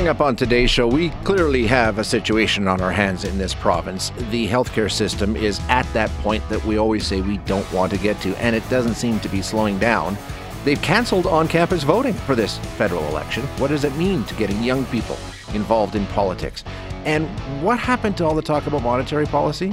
Coming up on today's show, we clearly have a situation on our hands in this province. The healthcare system is at that point that we always say we don't want to get to, and it doesn't seem to be slowing down. They've canceled on campus voting for this federal election. What does it mean to getting young people involved in politics? And what happened to all the talk about monetary policy?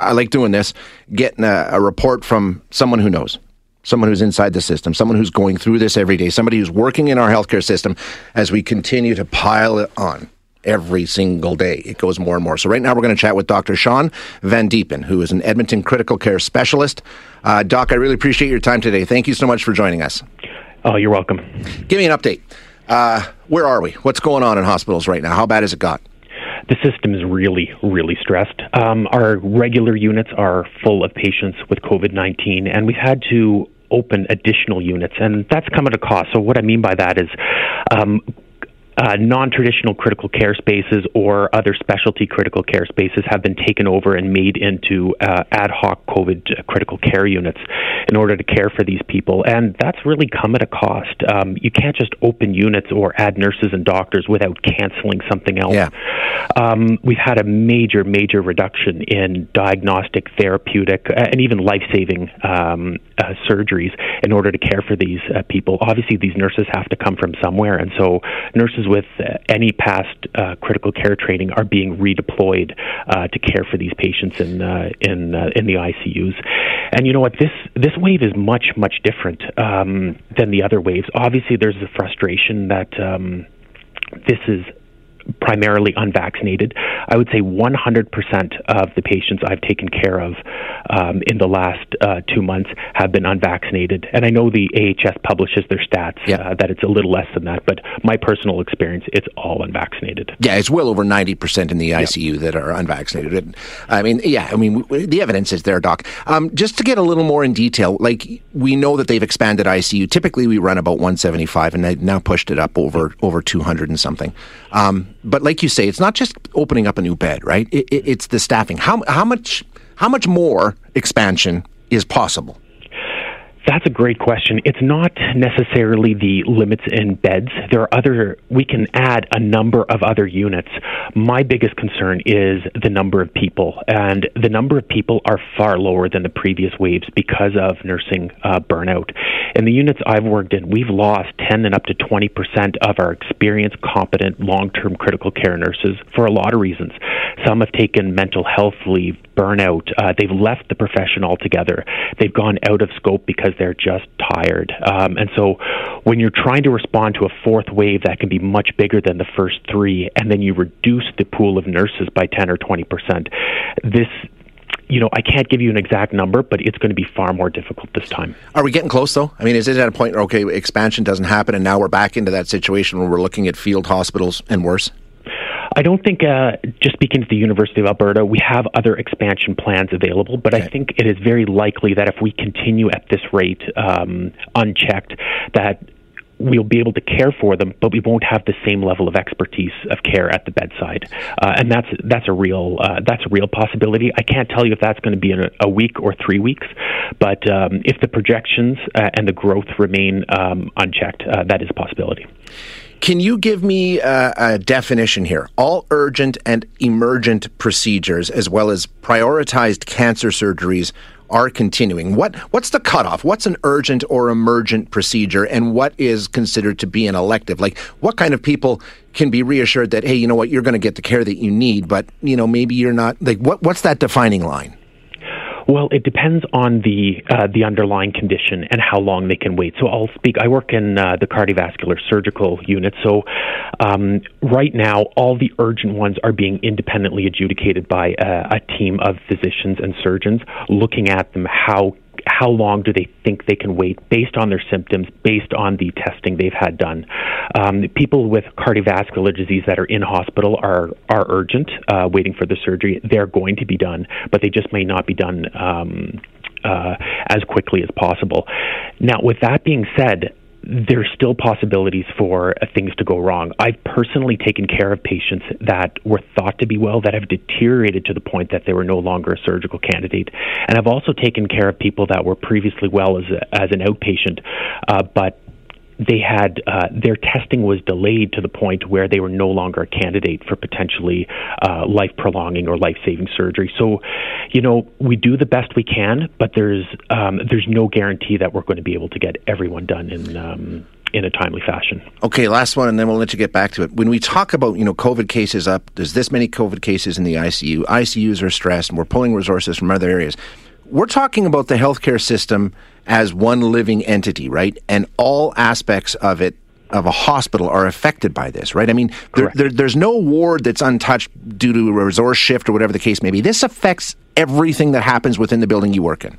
I like doing this, getting a, a report from someone who knows someone who's inside the system, someone who's going through this every day, somebody who's working in our healthcare system as we continue to pile it on every single day. It goes more and more. So right now we're going to chat with Dr. Sean Van Diepen, who is an Edmonton critical care specialist. Uh, Doc, I really appreciate your time today. Thank you so much for joining us. Oh, you're welcome. Give me an update. Uh, where are we? What's going on in hospitals right now? How bad has it got? the system is really, really stressed. Um, our regular units are full of patients with COVID 19, and we've had to open additional units, and that's come at a cost. So, what I mean by that is um, uh, non traditional critical care spaces or other specialty critical care spaces have been taken over and made into uh, ad hoc COVID critical care units in order to care for these people. And that's really come at a cost. Um, you can't just open units or add nurses and doctors without canceling something else. Yeah. Um, we've had a major, major reduction in diagnostic, therapeutic, uh, and even life saving um, uh, surgeries in order to care for these uh, people. Obviously, these nurses have to come from somewhere. And so nurses with uh, any past uh, critical care training are being redeployed uh, to care for these patients in uh, in uh, in the ICUs. And you know what? This this wave is much much different um, than the other waves. Obviously, there's the frustration that um, this is primarily unvaccinated. I would say 100% of the patients I've taken care of um, in the last uh, two months have been unvaccinated. And I know the AHS publishes their stats yeah. uh, that it's a little less than that, but my personal experience, it's all unvaccinated. Yeah, it's well over 90% in the ICU that are unvaccinated. I mean, yeah, I mean, the evidence is there, Doc. Um, just to get a little more in detail, like we know that they've expanded ICU. Typically, we run about 175, and they've now pushed it up over over 200 and something. Um, but like you say, it's not just opening up a new bed, right? It, it, it's the staffing. How how much how much more expansion is possible? That's a great question. It's not necessarily the limits in beds. There are other, we can add a number of other units. My biggest concern is the number of people, and the number of people are far lower than the previous waves because of nursing uh, burnout. In the units I've worked in, we've lost 10 and up to 20% of our experienced, competent, long term critical care nurses for a lot of reasons. Some have taken mental health leave, burnout, uh, they've left the profession altogether, they've gone out of scope because they're just tired. Um, and so when you're trying to respond to a fourth wave that can be much bigger than the first three, and then you reduce the pool of nurses by 10 or 20 percent, this you know, I can't give you an exact number, but it's going to be far more difficult this time. Are we getting close, though? I mean, is it at a point where, okay, expansion doesn't happen, and now we're back into that situation where we're looking at field hospitals and worse? I don't think, uh, just speaking to the University of Alberta, we have other expansion plans available, but okay. I think it is very likely that if we continue at this rate um, unchecked, that we'll be able to care for them, but we won't have the same level of expertise of care at the bedside, uh, and that's that's a real uh, that's a real possibility. I can't tell you if that's going to be in a, a week or three weeks, but um, if the projections uh, and the growth remain um, unchecked, uh, that is a possibility. Can you give me a, a, definition here? All urgent and emergent procedures, as well as prioritized cancer surgeries, are continuing. What what's the cutoff? What's an urgent or emergent procedure, and what is considered to be an elective? Like, what kind of people can be reassured that hey, you know what, you're going to get the care that you need, but you know maybe you're not. Like, what what's that defining line? Well, it depends on the uh, the underlying condition and how long they can wait. So I'll speak. I work in uh, the cardiovascular surgical unit. So um, right now, all the urgent ones are being independently adjudicated by a, a team of physicians and surgeons, looking at them how how long do they think they can wait based on their symptoms, based on the testing they've had done. Um, people with cardiovascular disease that are in hospital are are urgent, uh, waiting for the surgery. They're going to be done, but they just may not be done. Um, uh, as quickly as possible. Now, with that being said, there's still possibilities for uh, things to go wrong. I've personally taken care of patients that were thought to be well that have deteriorated to the point that they were no longer a surgical candidate, and I've also taken care of people that were previously well as a, as an outpatient, uh, but they had uh, their testing was delayed to the point where they were no longer a candidate for potentially uh, life prolonging or life saving surgery. So, you know, we do the best we can, but there's um, there's no guarantee that we're going to be able to get everyone done in. Um, in a timely fashion. Okay, last one, and then we'll let you get back to it. When we talk about you know COVID cases up, there's this many COVID cases in the ICU. ICUs are stressed, and we're pulling resources from other areas. We're talking about the healthcare system as one living entity, right? And all aspects of it of a hospital are affected by this, right? I mean, there, there, there's no ward that's untouched due to a resource shift or whatever the case may be. This affects everything that happens within the building you work in.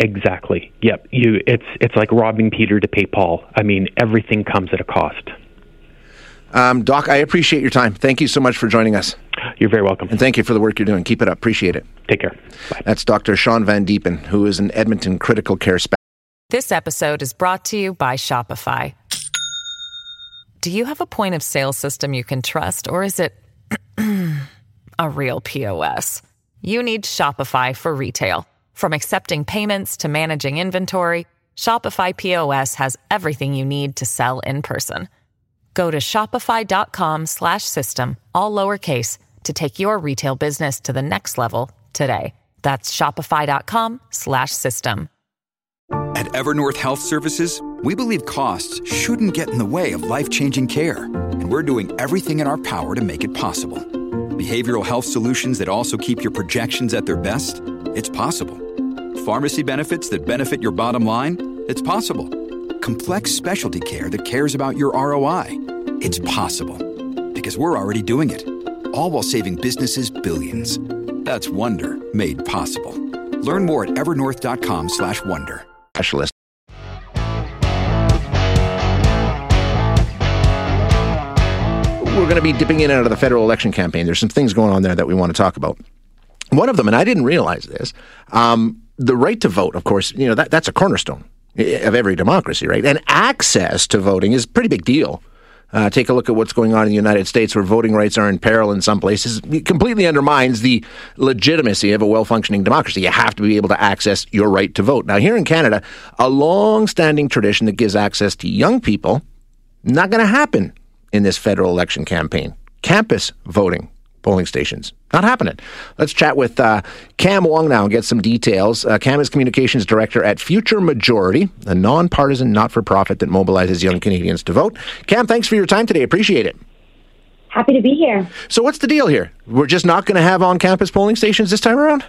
Exactly. Yep. You. It's it's like robbing Peter to pay Paul. I mean, everything comes at a cost. Um, Doc, I appreciate your time. Thank you so much for joining us. You're very welcome. And thank you for the work you're doing. Keep it up. Appreciate it. Take care. Bye. That's Dr. Sean Van Diepen, who is an Edmonton critical care specialist. This episode is brought to you by Shopify. Do you have a point of sale system you can trust, or is it a real POS? You need Shopify for retail. From accepting payments to managing inventory, Shopify POS has everything you need to sell in person. Go to shopify.com slash system, all lowercase, to take your retail business to the next level today. That's shopify.com slash system. At Evernorth Health Services, we believe costs shouldn't get in the way of life-changing care. And we're doing everything in our power to make it possible. Behavioral health solutions that also keep your projections at their best? It's possible. Pharmacy benefits that benefit your bottom line? It's possible complex specialty care that cares about your ROI. It's possible because we're already doing it, all while saving businesses billions. That's Wonder made possible. Learn more at evernorth.com/wonder. Specialist. We're going to be dipping in and out of the federal election campaign. There's some things going on there that we want to talk about. One of them, and I didn't realize this, um, the right to vote. Of course, you know that that's a cornerstone of every democracy, right? And access to voting is a pretty big deal. Uh, take a look at what's going on in the United States, where voting rights are in peril in some places. It completely undermines the legitimacy of a well functioning democracy. You have to be able to access your right to vote. Now, here in Canada, a long standing tradition that gives access to young people, not going to happen in this federal election campaign. Campus voting polling stations. Not happening. Let's chat with uh, Cam Wong now and get some details. Uh, Cam is communications director at Future Majority, a nonpartisan not for profit that mobilizes young Canadians to vote. Cam, thanks for your time today. Appreciate it. Happy to be here. So, what's the deal here? We're just not going to have on campus polling stations this time around?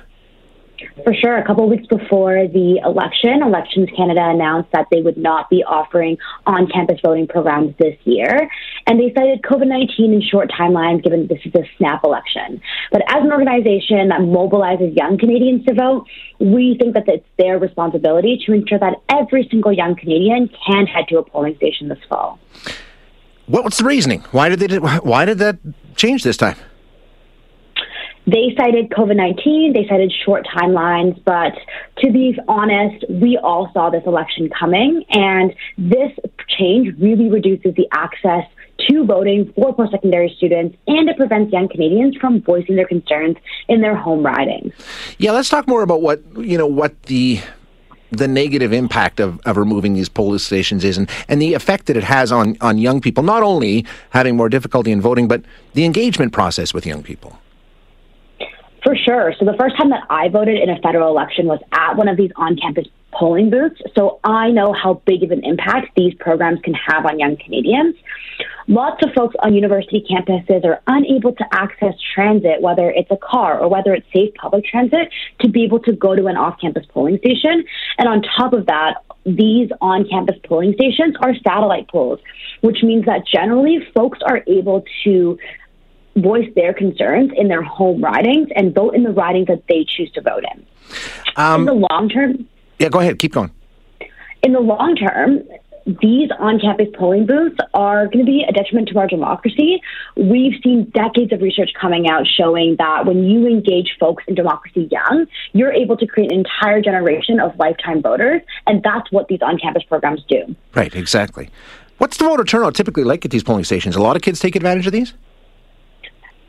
For sure. A couple weeks before the election, Elections Canada announced that they would not be offering on campus voting programs this year. And they cited COVID 19 in short timelines, given this is a snap election. But as an organization that mobilizes young Canadians to vote, we think that it's their responsibility to ensure that every single young Canadian can head to a polling station this fall. What's the reasoning? Why did they? Why did that change this time? They cited COVID 19, they cited short timelines, but to be honest, we all saw this election coming, and this change really reduces the access to voting for post secondary students and it prevents young Canadians from voicing their concerns in their home ridings. Yeah, let's talk more about what you know what the the negative impact of, of removing these polling stations is and, and the effect that it has on, on young people, not only having more difficulty in voting, but the engagement process with young people. For sure. So the first time that I voted in a federal election was at one of these on-campus polling booths, so I know how big of an impact these programs can have on young Canadians. Lots of folks on university campuses are unable to access transit, whether it's a car or whether it's safe public transit, to be able to go to an off campus polling station. And on top of that, these on campus polling stations are satellite polls, which means that generally folks are able to voice their concerns in their home ridings and vote in the ridings that they choose to vote in. Um, in the long term. Yeah, go ahead. Keep going. In the long term, these on campus polling booths are going to be a detriment to our democracy. We've seen decades of research coming out showing that when you engage folks in democracy young, you're able to create an entire generation of lifetime voters, and that's what these on campus programs do. Right, exactly. What's the voter turnout typically like at these polling stations? A lot of kids take advantage of these?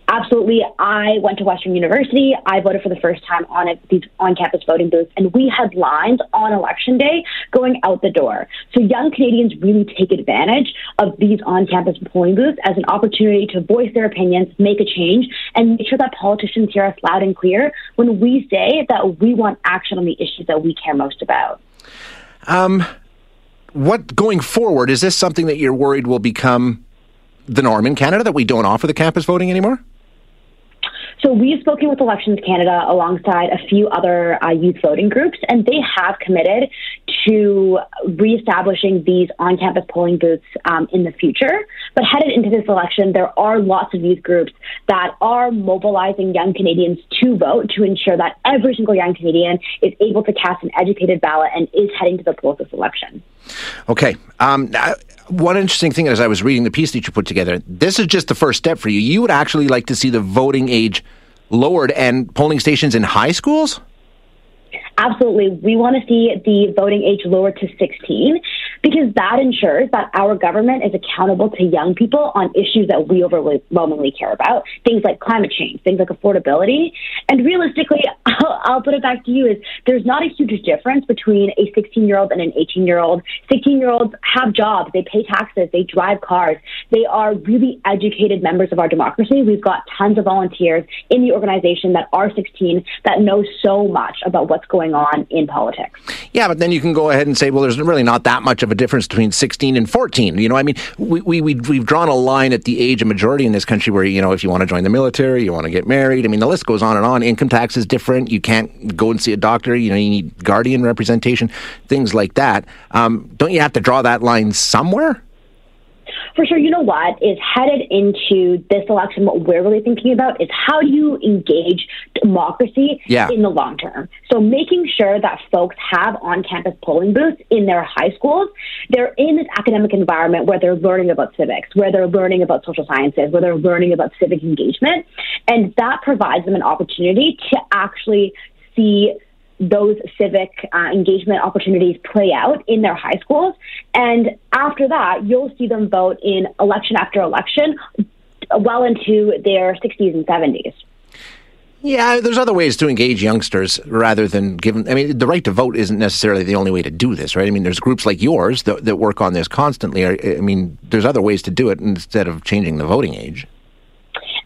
Absolutely. I went to Western University. I voted for the first time on it, these on-campus voting booths, and we had lines on election day going out the door. So young Canadians really take advantage of these on-campus polling booths as an opportunity to voice their opinions, make a change, and make sure that politicians hear us loud and clear when we say that we want action on the issues that we care most about. Um, what going forward is this something that you're worried will become the norm in Canada that we don't offer the campus voting anymore? So we've spoken with Elections Canada alongside a few other uh, youth voting groups, and they have committed to reestablishing these on-campus polling booths um, in the future. But headed into this election, there are lots of youth groups that are mobilizing young Canadians to vote to ensure that every single young Canadian is able to cast an educated ballot and is heading to the polls this election. Okay. Um, one interesting thing as I was reading the piece that you put together, this is just the first step for you. You would actually like to see the voting age lowered and polling stations in high schools? Absolutely. We want to see the voting age lowered to 16 because that ensures that our government is accountable to young people on issues that we overwhelmingly care about, things like climate change, things like affordability. And realistically, I'll, I'll put it back to you is there's not a huge difference between a 16 year old and an 18 year old. 16 year olds have jobs, they pay taxes, they drive cars, they are really educated members of our democracy. We've got tons of volunteers in the organization that are 16 that know so much about what's going on in politics. Yeah, but then you can go ahead and say, well, there's really not that much of a difference between 16 and 14. You know, I mean, we, we, we, we've drawn a line at the age of majority in this country where, you know, if you want to join the military, you want to get married. I mean, the list goes on and on. Income tax is different. You can't go and see a doctor. You know, you need guardian representation, things like that. Um, don't you have to draw that line somewhere? For sure, you know what is headed into this election, what we're really thinking about is how do you engage democracy yeah. in the long term. So making sure that folks have on campus polling booths in their high schools, they're in this academic environment where they're learning about civics, where they're learning about social sciences, where they're learning about civic engagement. And that provides them an opportunity to actually see those civic uh, engagement opportunities play out in their high schools. And after that, you'll see them vote in election after election well into their 60s and 70s. Yeah, there's other ways to engage youngsters rather than giving. I mean, the right to vote isn't necessarily the only way to do this, right? I mean, there's groups like yours that, that work on this constantly. I mean, there's other ways to do it instead of changing the voting age.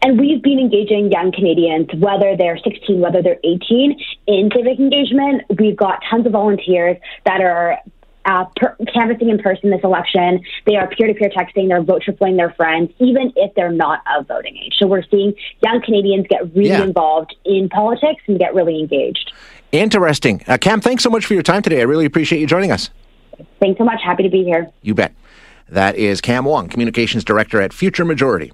And we've been engaging young Canadians, whether they're 16, whether they're 18, in civic engagement. We've got tons of volunteers that are uh, per- canvassing in person this election. They are peer to peer texting, they're vote tripling their friends, even if they're not of voting age. So we're seeing young Canadians get really yeah. involved in politics and get really engaged. Interesting. Uh, Cam, thanks so much for your time today. I really appreciate you joining us. Thanks so much. Happy to be here. You bet. That is Cam Wong, Communications Director at Future Majority.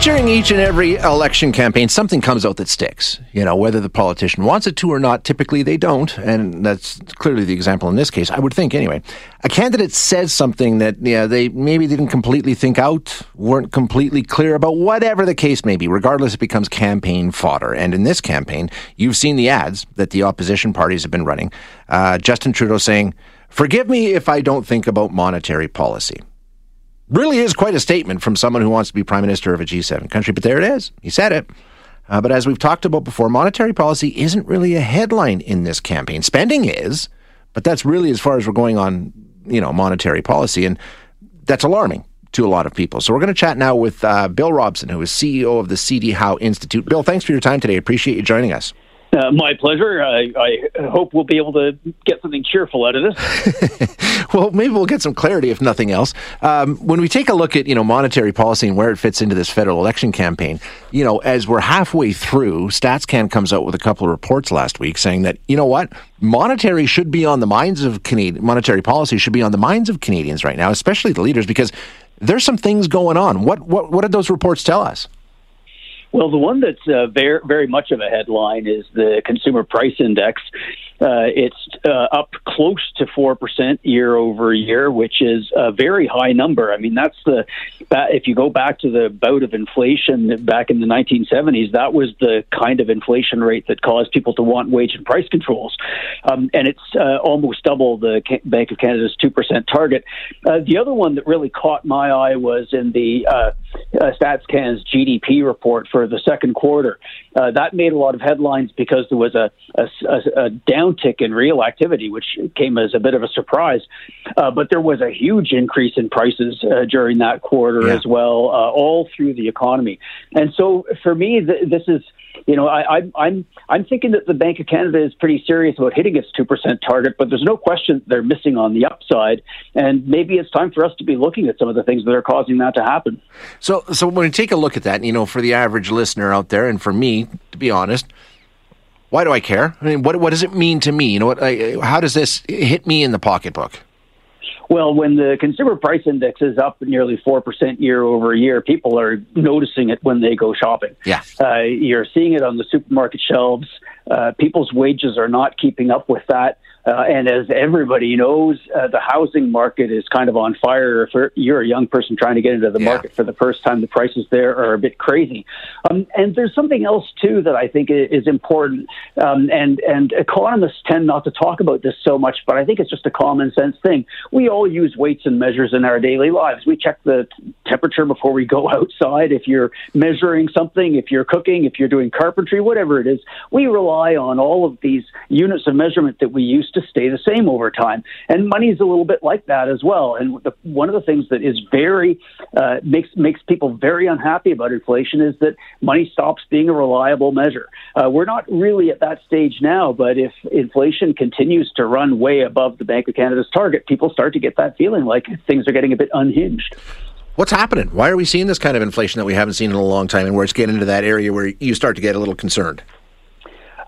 During each and every election campaign, something comes out that sticks. You know, whether the politician wants it to or not, typically they don't. And that's clearly the example in this case, I would think anyway. A candidate says something that, yeah, they maybe didn't completely think out, weren't completely clear about, whatever the case may be. Regardless, it becomes campaign fodder. And in this campaign, you've seen the ads that the opposition parties have been running. Uh, Justin Trudeau saying, Forgive me if I don't think about monetary policy really is quite a statement from someone who wants to be prime minister of a G7 country, but there it is. He said it. Uh, but as we've talked about before, monetary policy isn't really a headline in this campaign. Spending is, but that's really as far as we're going on, you know, monetary policy, and that's alarming to a lot of people. So we're going to chat now with uh, Bill Robson, who is CEO of the CD Howe Institute. Bill, thanks for your time today. Appreciate you joining us. Uh, my pleasure. I, I, hope we'll be able to get something cheerful out of this. well, maybe we'll get some clarity, if nothing else. Um, when we take a look at you know monetary policy and where it fits into this federal election campaign, you know, as we're halfway through, StatsCan comes out with a couple of reports last week saying that you know what, monetary should be on the minds of Canadian monetary policy should be on the minds of Canadians right now, especially the leaders, because there's some things going on. What what what did those reports tell us? Well, the one that's uh, very, very much of a headline is the Consumer Price Index. Uh, it's uh, up close to four percent year over year, which is a very high number. I mean, that's the if you go back to the bout of inflation back in the 1970s, that was the kind of inflation rate that caused people to want wage and price controls, um, and it's uh, almost double the Bank of Canada's two percent target. Uh, the other one that really caught my eye was in the uh, uh, StatsCan's GDP report for the second quarter. that made a lot of headlines because there was a, a, a down downtick in real activity, which came as a bit of a surprise. Uh, but there was a huge increase in prices uh, during that quarter yeah. as well, uh, all through the economy. And so for me, th- this is you know, I, I, I'm I'm thinking that the Bank of Canada is pretty serious about hitting its two percent target, but there's no question they're missing on the upside, and maybe it's time for us to be looking at some of the things that are causing that to happen. So, so when we take a look at that, you know, for the average listener out there, and for me, to be honest, why do I care? I mean, what what does it mean to me? You know, what? I, how does this hit me in the pocketbook? Well, when the consumer price index is up nearly 4% year over year, people are noticing it when they go shopping. Yeah. Uh, you're seeing it on the supermarket shelves. Uh, people's wages are not keeping up with that. Uh, and as everybody knows, uh, the housing market is kind of on fire. If you're a young person trying to get into the yeah. market for the first time, the prices there are a bit crazy. Um, and there's something else too that I think is important. Um, and and economists tend not to talk about this so much, but I think it's just a common sense thing. We all use weights and measures in our daily lives. We check the temperature before we go outside. If you're measuring something, if you're cooking, if you're doing carpentry, whatever it is, we rely on all of these units of measurement that we use to stay the same over time. And money is a little bit like that as well. And the, one of the things that is very uh, makes makes people very unhappy about inflation is that money stops being a reliable measure. Uh, we're not really at that stage now, but if inflation continues to run way above the Bank of Canada's target, people start to get that feeling like things are getting a bit unhinged. What's happening? Why are we seeing this kind of inflation that we haven't seen in a long time and where it's getting into that area where you start to get a little concerned?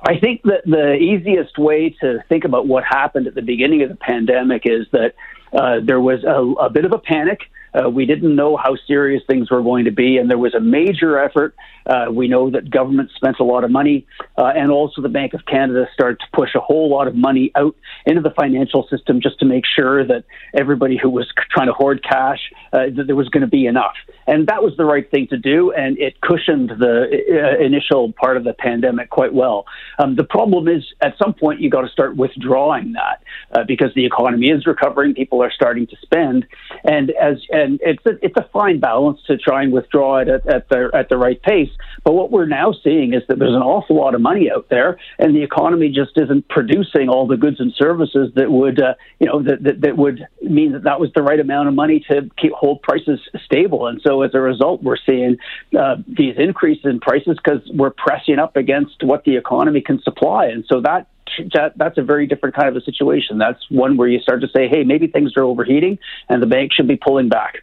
I think that the easiest way to think about what happened at the beginning of the pandemic is that uh, there was a, a bit of a panic uh, we didn't know how serious things were going to be, and there was a major effort. Uh, we know that government spent a lot of money, uh, and also the Bank of Canada started to push a whole lot of money out into the financial system just to make sure that everybody who was trying to hoard cash uh, that there was going to be enough. And that was the right thing to do, and it cushioned the uh, initial part of the pandemic quite well. Um, the problem is, at some point, you got to start withdrawing that uh, because the economy is recovering, people are starting to spend, and as and it's a, it's a fine balance to try and withdraw it at, at the at the right pace. But what we're now seeing is that there's an awful lot of money out there, and the economy just isn't producing all the goods and services that would uh, you know that, that that would mean that that was the right amount of money to keep hold prices stable. And so as a result, we're seeing uh, these increases in prices because we're pressing up against what the economy can supply, and so that that, that's a very different kind of a situation. That's one where you start to say, hey, maybe things are overheating and the bank should be pulling back.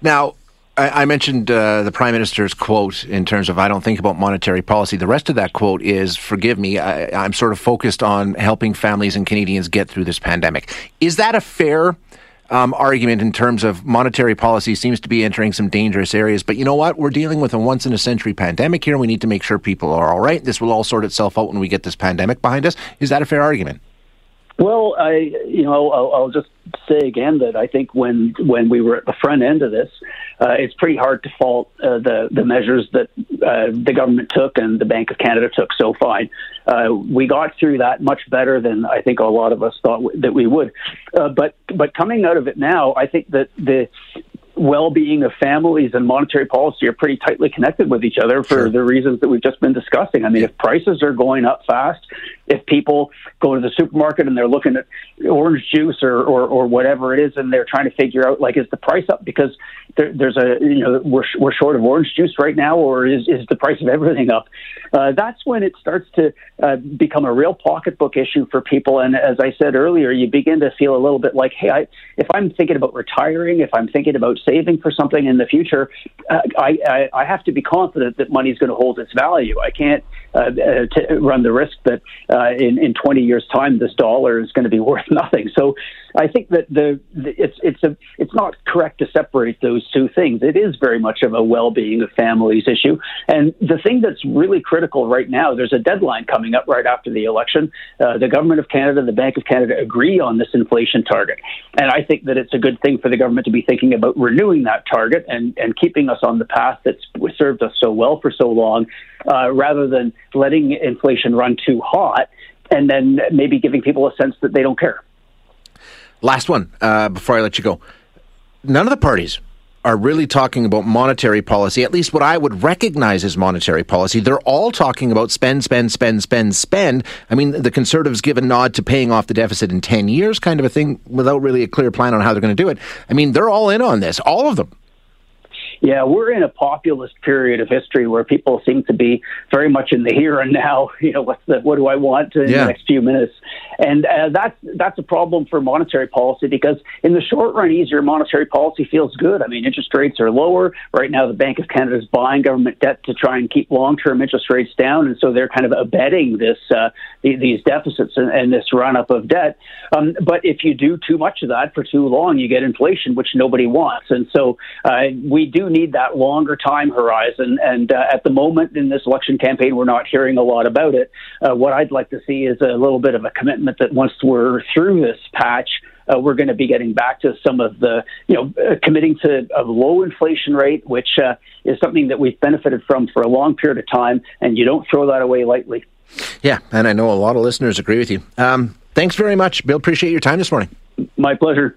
Now, I, mentioned uh, the prime minister's quote in terms of I don't think about monetary policy. The rest of that quote is, "Forgive me, I, am sort of focused on helping families and Canadians get through this pandemic." Is that a fair um, argument in terms of monetary policy seems to be entering some dangerous areas. But you know what? We're dealing with a once in a century pandemic here. We need to make sure people are all right. This will all sort itself out when we get this pandemic behind us. Is that a fair argument? Well, I you know I'll, I'll, just say again that I think when when we were at the front end of this, uh, it's pretty hard to fault uh, the the measures that uh, the government took and the Bank of Canada took so fine. Uh, we got through that much better than I think a lot of us thought w- that we would. Uh, but but coming out of it now, I think that the well-being of families and monetary policy are pretty tightly connected with each other for sure. the reasons that we've just been discussing. I mean, if prices are going up fast, if people go to the supermarket and they're looking at orange juice or, or, or whatever it is, and they're trying to figure out like, is the price up because there, there's a you know we're we're short of orange juice right now, or is is the price of everything up? Uh, that's when it starts to uh, become a real pocketbook issue for people. And as I said earlier, you begin to feel a little bit like, hey, I, if I'm thinking about retiring, if I'm thinking about saving for something in the future, uh, I, I I have to be confident that money is going to hold its value. I can't uh, uh, to run the risk that uh, in in 20 years' time this dollar is going to be worth nothing. So I think that the, the it's it's a it's not correct to separate those two things. It is very much of a well-being of families issue, and the thing that's really critical right now. There's a deadline coming up right after the election. Uh, the government of Canada, the Bank of Canada agree on this inflation target, and I think that it's a good thing for the government to be thinking about renewing that target and and keeping us on the path that's served us so well for so long, uh, rather than letting inflation run too hot and then maybe giving people a sense that they don't care. Last one uh, before I let you go. None of the parties are really talking about monetary policy, at least what I would recognize as monetary policy. They're all talking about spend, spend, spend, spend, spend. I mean, the Conservatives give a nod to paying off the deficit in 10 years, kind of a thing, without really a clear plan on how they're going to do it. I mean, they're all in on this, all of them. Yeah, we're in a populist period of history where people seem to be very much in the here and now. You know, what's the what do I want in yeah. the next few minutes? And uh, that's that's a problem for monetary policy because in the short run, easier monetary policy feels good. I mean, interest rates are lower right now. The Bank of Canada is buying government debt to try and keep long-term interest rates down, and so they're kind of abetting this uh, these deficits and, and this run-up of debt. Um, but if you do too much of that for too long, you get inflation, which nobody wants. And so uh, we do need that longer time horizon. And uh, at the moment in this election campaign, we're not hearing a lot about it. Uh, what I'd like to see is a little bit of a commitment that once we're through this patch, uh, we're going to be getting back to some of the, you know, uh, committing to a low inflation rate, which uh, is something that we've benefited from for a long period of time, and you don't throw that away lightly. Yeah, and I know a lot of listeners agree with you. Um, thanks very much, Bill. Appreciate your time this morning. My pleasure.